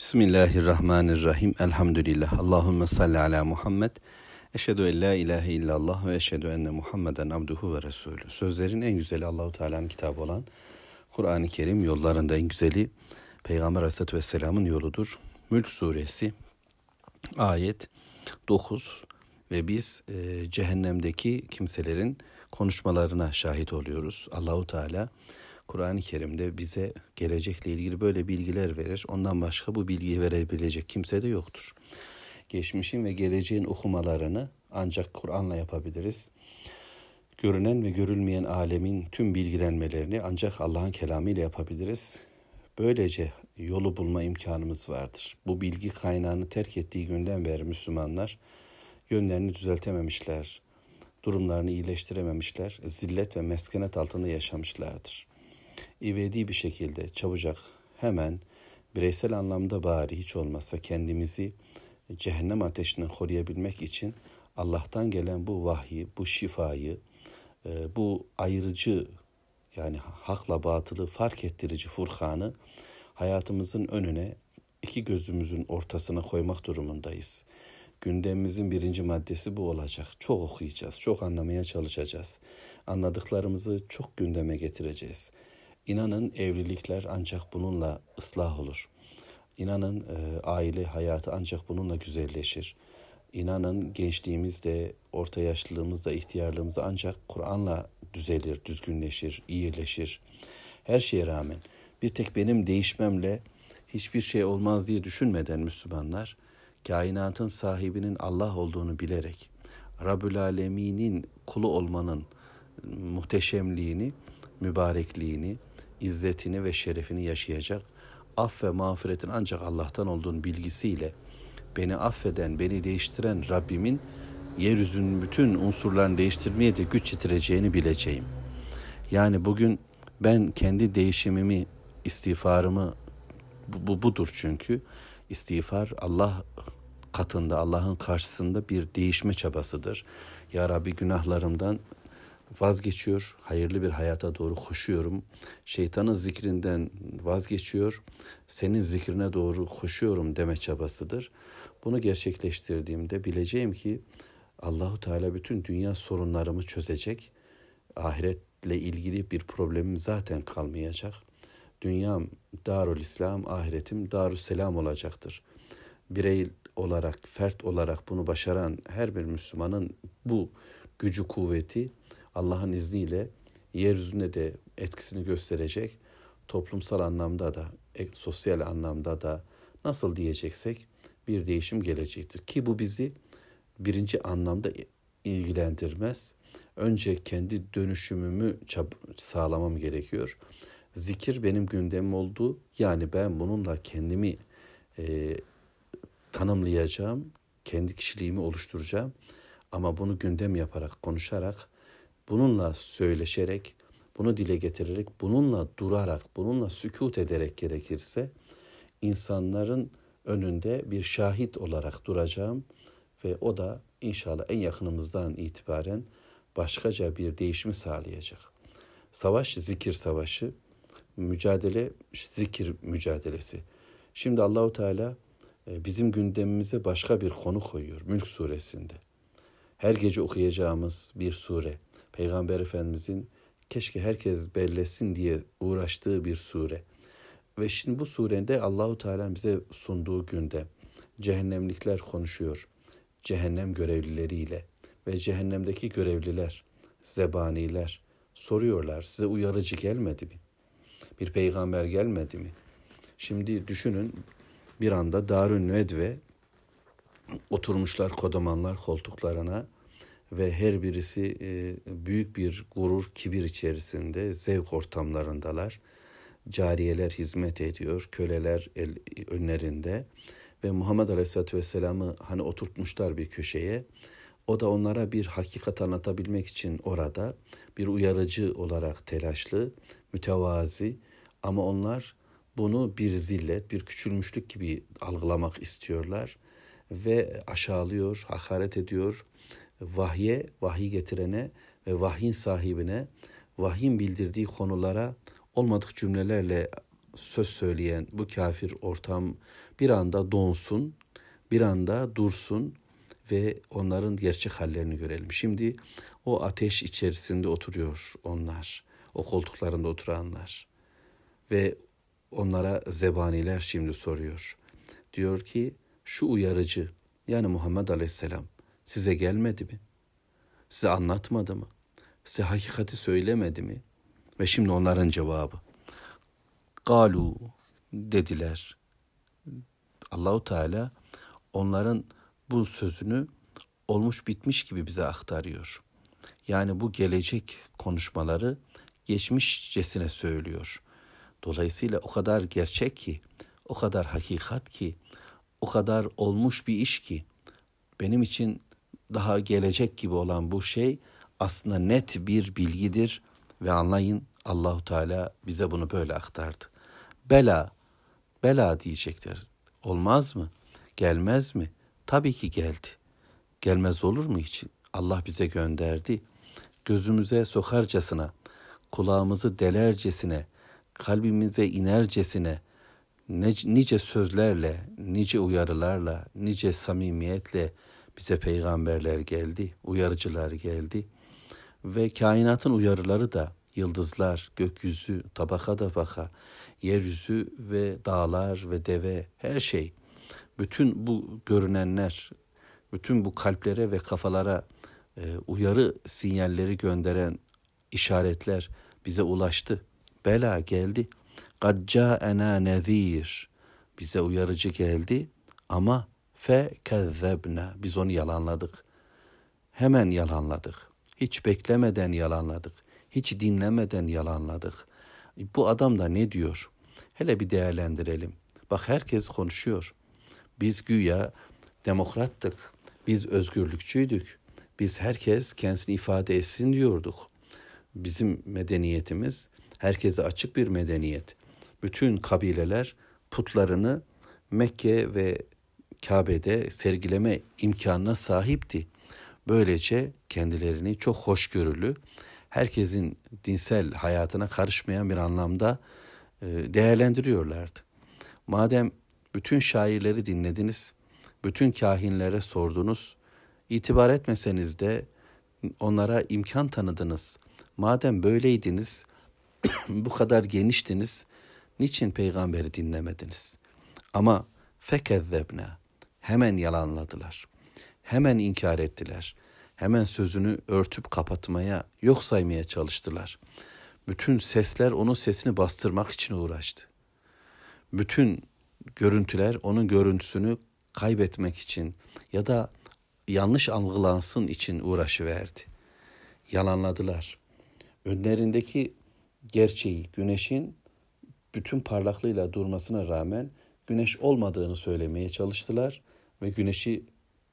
Bismillahirrahmanirrahim. Elhamdülillah. Allahümme salli ala Muhammed. Eşhedü en la ilahe illallah ve eşhedü enne Muhammeden abduhu ve resulü. Sözlerin en güzeli Allahu Teala'nın kitabı olan Kur'an-ı Kerim yollarında en güzeli Peygamber Aleyhisselatü Vesselam'ın yoludur. Mülk suresi ayet 9 ve biz e, cehennemdeki kimselerin konuşmalarına şahit oluyoruz. Allahu Teala Kur'an-ı Kerim'de bize gelecekle ilgili böyle bilgiler verir. Ondan başka bu bilgiyi verebilecek kimse de yoktur. Geçmişin ve geleceğin okumalarını ancak Kur'an'la yapabiliriz. Görünen ve görülmeyen alemin tüm bilgilenmelerini ancak Allah'ın kelamıyla yapabiliriz. Böylece yolu bulma imkanımız vardır. Bu bilgi kaynağını terk ettiği günden beri Müslümanlar yönlerini düzeltememişler, durumlarını iyileştirememişler, zillet ve meskenet altında yaşamışlardır ivedi bir şekilde çabucak hemen bireysel anlamda bari hiç olmazsa kendimizi cehennem ateşinden koruyabilmek için Allah'tan gelen bu vahyi, bu şifayı, e, bu ayırıcı yani hakla batılı fark ettirici Furkan'ı hayatımızın önüne iki gözümüzün ortasına koymak durumundayız. Gündemimizin birinci maddesi bu olacak. Çok okuyacağız, çok anlamaya çalışacağız. Anladıklarımızı çok gündeme getireceğiz. İnanın evlilikler ancak bununla ıslah olur. İnanın e, aile hayatı ancak bununla güzelleşir. İnanın gençliğimizde, orta yaşlılığımızda, ihtiyarlığımızda ancak Kur'an'la düzelir, düzgünleşir, iyileşir. Her şeye rağmen bir tek benim değişmemle hiçbir şey olmaz diye düşünmeden Müslümanlar, kainatın sahibinin Allah olduğunu bilerek, Rabbül Alemin'in kulu olmanın muhteşemliğini, mübarekliğini, izzetini ve şerefini yaşayacak. Aff ve mağfiretin ancak Allah'tan olduğunu bilgisiyle beni affeden, beni değiştiren Rabbimin yeryüzünün bütün unsurlarını değiştirmeye de güç yitireceğini bileceğim. Yani bugün ben kendi değişimimi, istiğfarımı bu, bu budur çünkü. istiğfar Allah katında, Allah'ın karşısında bir değişme çabasıdır. Ya Rabbi günahlarımdan vazgeçiyor, hayırlı bir hayata doğru koşuyorum. Şeytanın zikrinden vazgeçiyor, senin zikrine doğru koşuyorum deme çabasıdır. Bunu gerçekleştirdiğimde bileceğim ki Allahu Teala bütün dünya sorunlarımı çözecek. Ahiretle ilgili bir problemim zaten kalmayacak. Dünyam Darul İslam, ahiretim Darus Selam olacaktır. Birey olarak, fert olarak bunu başaran her bir Müslümanın bu gücü kuvveti Allah'ın izniyle yeryüzünde de etkisini gösterecek. Toplumsal anlamda da, e, sosyal anlamda da nasıl diyeceksek bir değişim gelecektir. Ki bu bizi birinci anlamda ilgilendirmez. Önce kendi dönüşümümü sağlamam gerekiyor. Zikir benim gündemim oldu. Yani ben bununla kendimi e, tanımlayacağım, kendi kişiliğimi oluşturacağım. Ama bunu gündem yaparak, konuşarak bununla söyleşerek, bunu dile getirerek, bununla durarak, bununla sükut ederek gerekirse insanların önünde bir şahit olarak duracağım ve o da inşallah en yakınımızdan itibaren başkaca bir değişimi sağlayacak. Savaş zikir savaşı, mücadele zikir mücadelesi. Şimdi Allahu Teala e, bizim gündemimize başka bir konu koyuyor Mülk suresinde. Her gece okuyacağımız bir sure. Peygamber Efendimizin keşke herkes bellesin diye uğraştığı bir sure. Ve şimdi bu surede Allahu Teala bize sunduğu günde cehennemlikler konuşuyor. Cehennem görevlileriyle ve cehennemdeki görevliler, zebaniler soruyorlar size uyarıcı gelmedi mi? Bir peygamber gelmedi mi? Şimdi düşünün bir anda Darün Nedve oturmuşlar kodamanlar koltuklarına ve her birisi e, büyük bir gurur, kibir içerisinde zevk ortamlarındalar. Cariyeler hizmet ediyor, köleler el, önlerinde ve Muhammed Aleyhisselatü Vesselam'ı hani oturtmuşlar bir köşeye. O da onlara bir hakikat anlatabilmek için orada bir uyarıcı olarak telaşlı, mütevazi ama onlar bunu bir zillet, bir küçülmüşlük gibi algılamak istiyorlar ve aşağılıyor, hakaret ediyor, vahye, vahiy getirene ve vahyin sahibine, vahyin bildirdiği konulara olmadık cümlelerle söz söyleyen bu kafir ortam bir anda donsun, bir anda dursun ve onların gerçek hallerini görelim. Şimdi o ateş içerisinde oturuyor onlar, o koltuklarında oturanlar ve onlara zebaniler şimdi soruyor. Diyor ki şu uyarıcı yani Muhammed Aleyhisselam size gelmedi mi? Size anlatmadı mı? Size hakikati söylemedi mi? Ve şimdi onların cevabı. Galu dediler. Allahu Teala onların bu sözünü olmuş bitmiş gibi bize aktarıyor. Yani bu gelecek konuşmaları geçmişcesine söylüyor. Dolayısıyla o kadar gerçek ki, o kadar hakikat ki, o kadar olmuş bir iş ki benim için daha gelecek gibi olan bu şey aslında net bir bilgidir ve anlayın Allahu Teala bize bunu böyle aktardı. Bela, bela diyecekler. Olmaz mı? Gelmez mi? Tabii ki geldi. Gelmez olur mu hiç? Allah bize gönderdi. Gözümüze sokarcasına, kulağımızı delercesine, kalbimize inercesine, nice sözlerle, nice uyarılarla, nice samimiyetle bize peygamberler geldi, uyarıcılar geldi ve kainatın uyarıları da yıldızlar, gökyüzü, tabaka tabaka, yeryüzü ve dağlar ve deve her şey. Bütün bu görünenler, bütün bu kalplere ve kafalara e, uyarı sinyalleri gönderen işaretler bize ulaştı. Bela geldi. Gacca ena nezir. Bize uyarıcı geldi ama fe kezzebna biz onu yalanladık. Hemen yalanladık. Hiç beklemeden yalanladık. Hiç dinlemeden yalanladık. Bu adam da ne diyor? Hele bir değerlendirelim. Bak herkes konuşuyor. Biz güya demokrattık. Biz özgürlükçüydük. Biz herkes kendisini ifade etsin diyorduk. Bizim medeniyetimiz herkese açık bir medeniyet. Bütün kabileler putlarını Mekke ve Kabe'de sergileme imkanına sahipti. Böylece kendilerini çok hoşgörülü, herkesin dinsel hayatına karışmayan bir anlamda e, değerlendiriyorlardı. Madem bütün şairleri dinlediniz, bütün kahinlere sordunuz, itibar etmeseniz de onlara imkan tanıdınız. Madem böyleydiniz, bu kadar geniştiniz, niçin peygamberi dinlemediniz? Ama fekezzebna hemen yalanladılar. Hemen inkar ettiler. Hemen sözünü örtüp kapatmaya, yok saymaya çalıştılar. Bütün sesler onun sesini bastırmak için uğraştı. Bütün görüntüler onun görüntüsünü kaybetmek için ya da yanlış algılansın için uğraşıverdi. Yalanladılar. Önlerindeki gerçeği, güneşin bütün parlaklığıyla durmasına rağmen güneş olmadığını söylemeye çalıştılar ve güneşi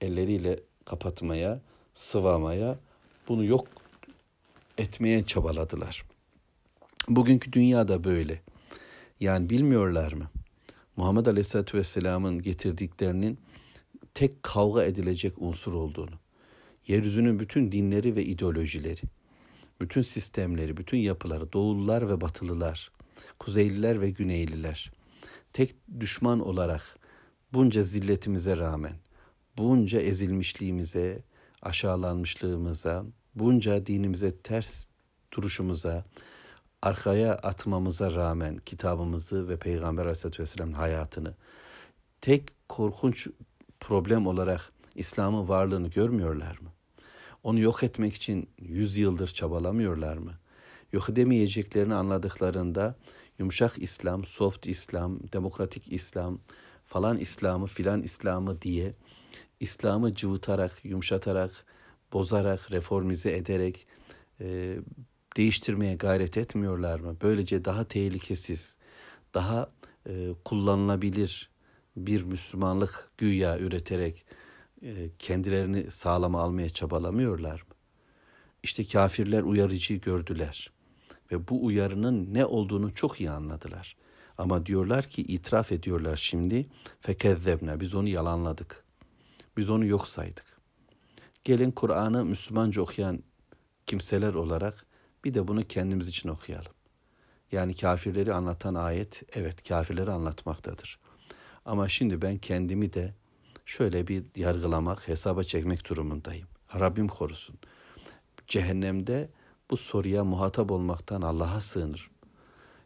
elleriyle kapatmaya, sıvamaya, bunu yok etmeye çabaladılar. Bugünkü dünya da böyle. Yani bilmiyorlar mı? Muhammed Aleyhisselatü Vesselam'ın getirdiklerinin tek kavga edilecek unsur olduğunu. Yeryüzünün bütün dinleri ve ideolojileri, bütün sistemleri, bütün yapıları, doğullar ve batılılar, kuzeyliler ve güneyliler, tek düşman olarak bunca zilletimize rağmen, bunca ezilmişliğimize, aşağılanmışlığımıza, bunca dinimize ters duruşumuza, arkaya atmamıza rağmen kitabımızı ve Peygamber Aleyhisselatü Vesselam'ın hayatını tek korkunç problem olarak İslam'ın varlığını görmüyorlar mı? Onu yok etmek için yüz yıldır çabalamıyorlar mı? Yok edemeyeceklerini anladıklarında yumuşak İslam, soft İslam, demokratik İslam, falan İslam'ı filan İslam'ı diye İslam'ı cıvıtarak, yumuşatarak, bozarak, reformize ederek e, değiştirmeye gayret etmiyorlar mı? Böylece daha tehlikesiz, daha e, kullanılabilir bir Müslümanlık güya üreterek e, kendilerini sağlama almaya çabalamıyorlar mı? İşte kafirler uyarıcıyı gördüler ve bu uyarının ne olduğunu çok iyi anladılar. Ama diyorlar ki itiraf ediyorlar şimdi fekezzebne biz onu yalanladık. Biz onu yok saydık. Gelin Kur'an'ı Müslümanca okuyan kimseler olarak bir de bunu kendimiz için okuyalım. Yani kafirleri anlatan ayet evet kafirleri anlatmaktadır. Ama şimdi ben kendimi de şöyle bir yargılamak, hesaba çekmek durumundayım. Rabbim korusun. Cehennemde bu soruya muhatap olmaktan Allah'a sığınırım.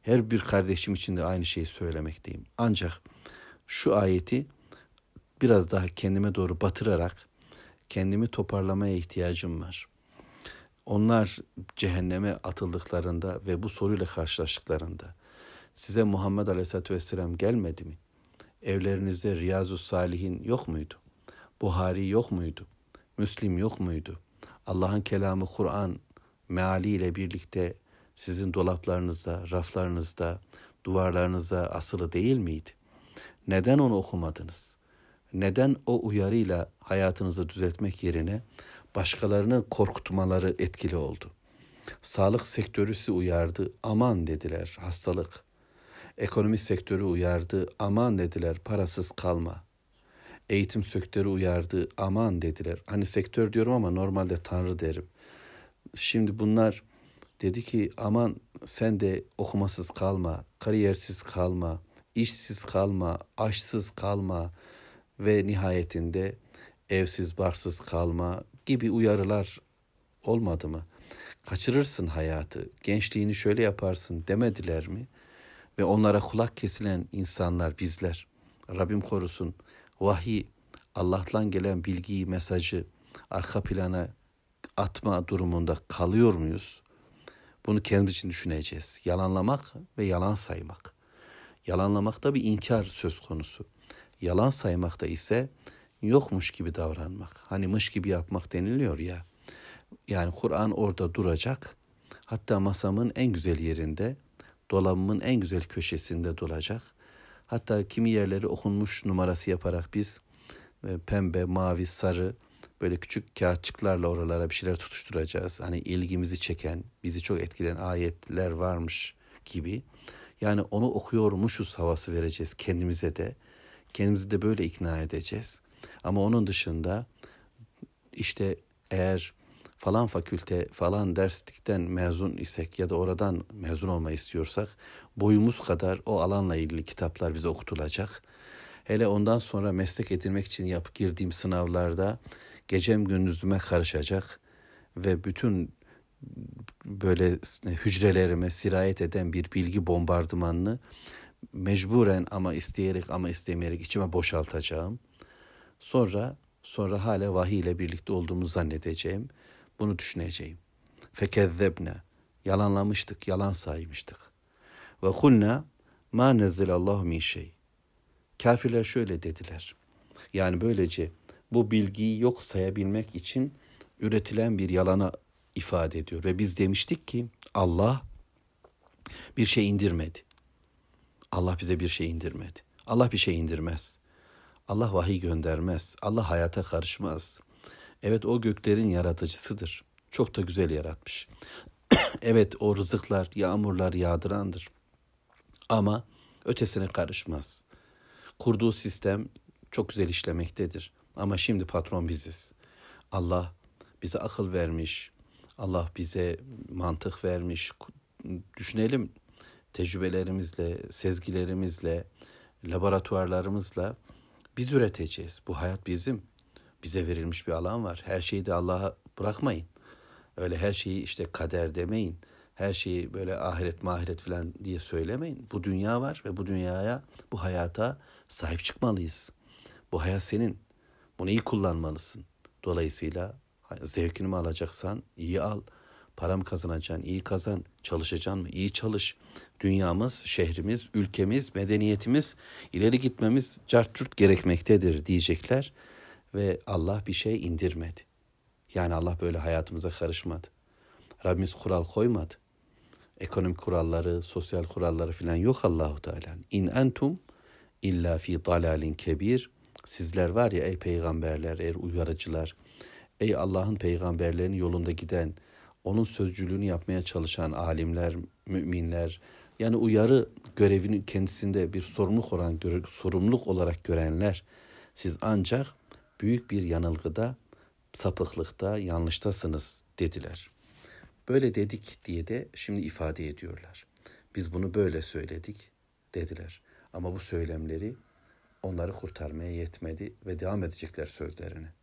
Her bir kardeşim için de aynı şeyi söylemekteyim. Ancak şu ayeti biraz daha kendime doğru batırarak kendimi toparlamaya ihtiyacım var. Onlar cehenneme atıldıklarında ve bu soruyla karşılaştıklarında size Muhammed Aleyhisselatü Vesselam gelmedi mi? Evlerinizde Riyazu Salihin yok muydu? Buhari yok muydu? Müslim yok muydu? Allah'ın kelamı Kur'an mealiyle birlikte sizin dolaplarınızda, raflarınızda, duvarlarınızda asılı değil miydi? Neden onu okumadınız? Neden o uyarıyla hayatınızı düzeltmek yerine başkalarını korkutmaları etkili oldu? Sağlık sektörü uyardı, aman dediler, hastalık. Ekonomi sektörü uyardı, aman dediler, parasız kalma. Eğitim sektörü uyardı, aman dediler. Hani sektör diyorum ama normalde tanrı derim. Şimdi bunlar dedi ki aman sen de okumasız kalma, kariyersiz kalma, işsiz kalma, aşsız kalma ve nihayetinde evsiz barsız kalma gibi uyarılar olmadı mı? Kaçırırsın hayatı, gençliğini şöyle yaparsın demediler mi? Ve onlara kulak kesilen insanlar bizler. Rabbim korusun. Vahiy, Allah'tan gelen bilgiyi, mesajı arka plana atma durumunda kalıyor muyuz? Bunu kendimiz için düşüneceğiz. Yalanlamak ve yalan saymak. Yalanlamakta bir inkar söz konusu. Yalan saymakta ise yokmuş gibi davranmak. Hani mış gibi yapmak deniliyor ya. Yani Kur'an orada duracak. Hatta masamın en güzel yerinde, dolabımın en güzel köşesinde duracak. Hatta kimi yerleri okunmuş numarası yaparak biz e, pembe, mavi, sarı böyle küçük kağıtçıklarla oralara bir şeyler tutuşturacağız. Hani ilgimizi çeken, bizi çok etkileyen ayetler varmış gibi. Yani onu okuyormuşuz havası vereceğiz kendimize de. Kendimizi de böyle ikna edeceğiz. Ama onun dışında işte eğer falan fakülte falan derslikten mezun isek ya da oradan mezun olmayı istiyorsak boyumuz kadar o alanla ilgili kitaplar bize okutulacak. Hele ondan sonra meslek edinmek için yapıp girdiğim sınavlarda gecem gündüzüme karışacak ve bütün böyle hücrelerime sirayet eden bir bilgi bombardımanını mecburen ama isteyerek ama istemeyerek içime boşaltacağım. Sonra sonra hala vahiy ile birlikte olduğumu zannedeceğim. Bunu düşüneceğim. Fekezzebne. Yalanlamıştık, yalan saymıştık. Ve kulna ma nezzelallahu min şey. Kafirler şöyle dediler. Yani böylece bu bilgiyi yok sayabilmek için üretilen bir yalana ifade ediyor. Ve biz demiştik ki Allah bir şey indirmedi. Allah bize bir şey indirmedi. Allah bir şey indirmez. Allah vahiy göndermez. Allah hayata karışmaz. Evet o göklerin yaratıcısıdır. Çok da güzel yaratmış. evet o rızıklar, yağmurlar yağdırandır. Ama ötesine karışmaz. Kurduğu sistem çok güzel işlemektedir. Ama şimdi patron biziz. Allah bize akıl vermiş. Allah bize mantık vermiş. Düşünelim tecrübelerimizle, sezgilerimizle, laboratuvarlarımızla biz üreteceğiz. Bu hayat bizim. Bize verilmiş bir alan var. Her şeyi de Allah'a bırakmayın. Öyle her şeyi işte kader demeyin. Her şeyi böyle ahiret mahiret falan diye söylemeyin. Bu dünya var ve bu dünyaya, bu hayata sahip çıkmalıyız. Bu hayat senin. Bunu iyi kullanmalısın. Dolayısıyla zevkini mi alacaksan iyi al. Para mı kazanacaksın? iyi kazan. Çalışacaksın mı? İyi çalış. Dünyamız, şehrimiz, ülkemiz, medeniyetimiz ileri gitmemiz cart gerekmektedir diyecekler. Ve Allah bir şey indirmedi. Yani Allah böyle hayatımıza karışmadı. Rabbimiz kural koymadı. Ekonomik kuralları, sosyal kuralları falan yok Allahu Teala. İn entum illa fi dalalin kebir. Sizler var ya ey peygamberler, ey uyarıcılar, ey Allah'ın peygamberlerinin yolunda giden, onun sözcülüğünü yapmaya çalışan alimler, müminler, yani uyarı görevini kendisinde bir sorumluluk olan sorumluluk olarak görenler, siz ancak büyük bir yanılgıda, sapıklıkta, yanlıştasınız dediler. Böyle dedik diye de şimdi ifade ediyorlar. Biz bunu böyle söyledik dediler. Ama bu söylemleri onları kurtarmaya yetmedi ve devam edecekler sözlerine.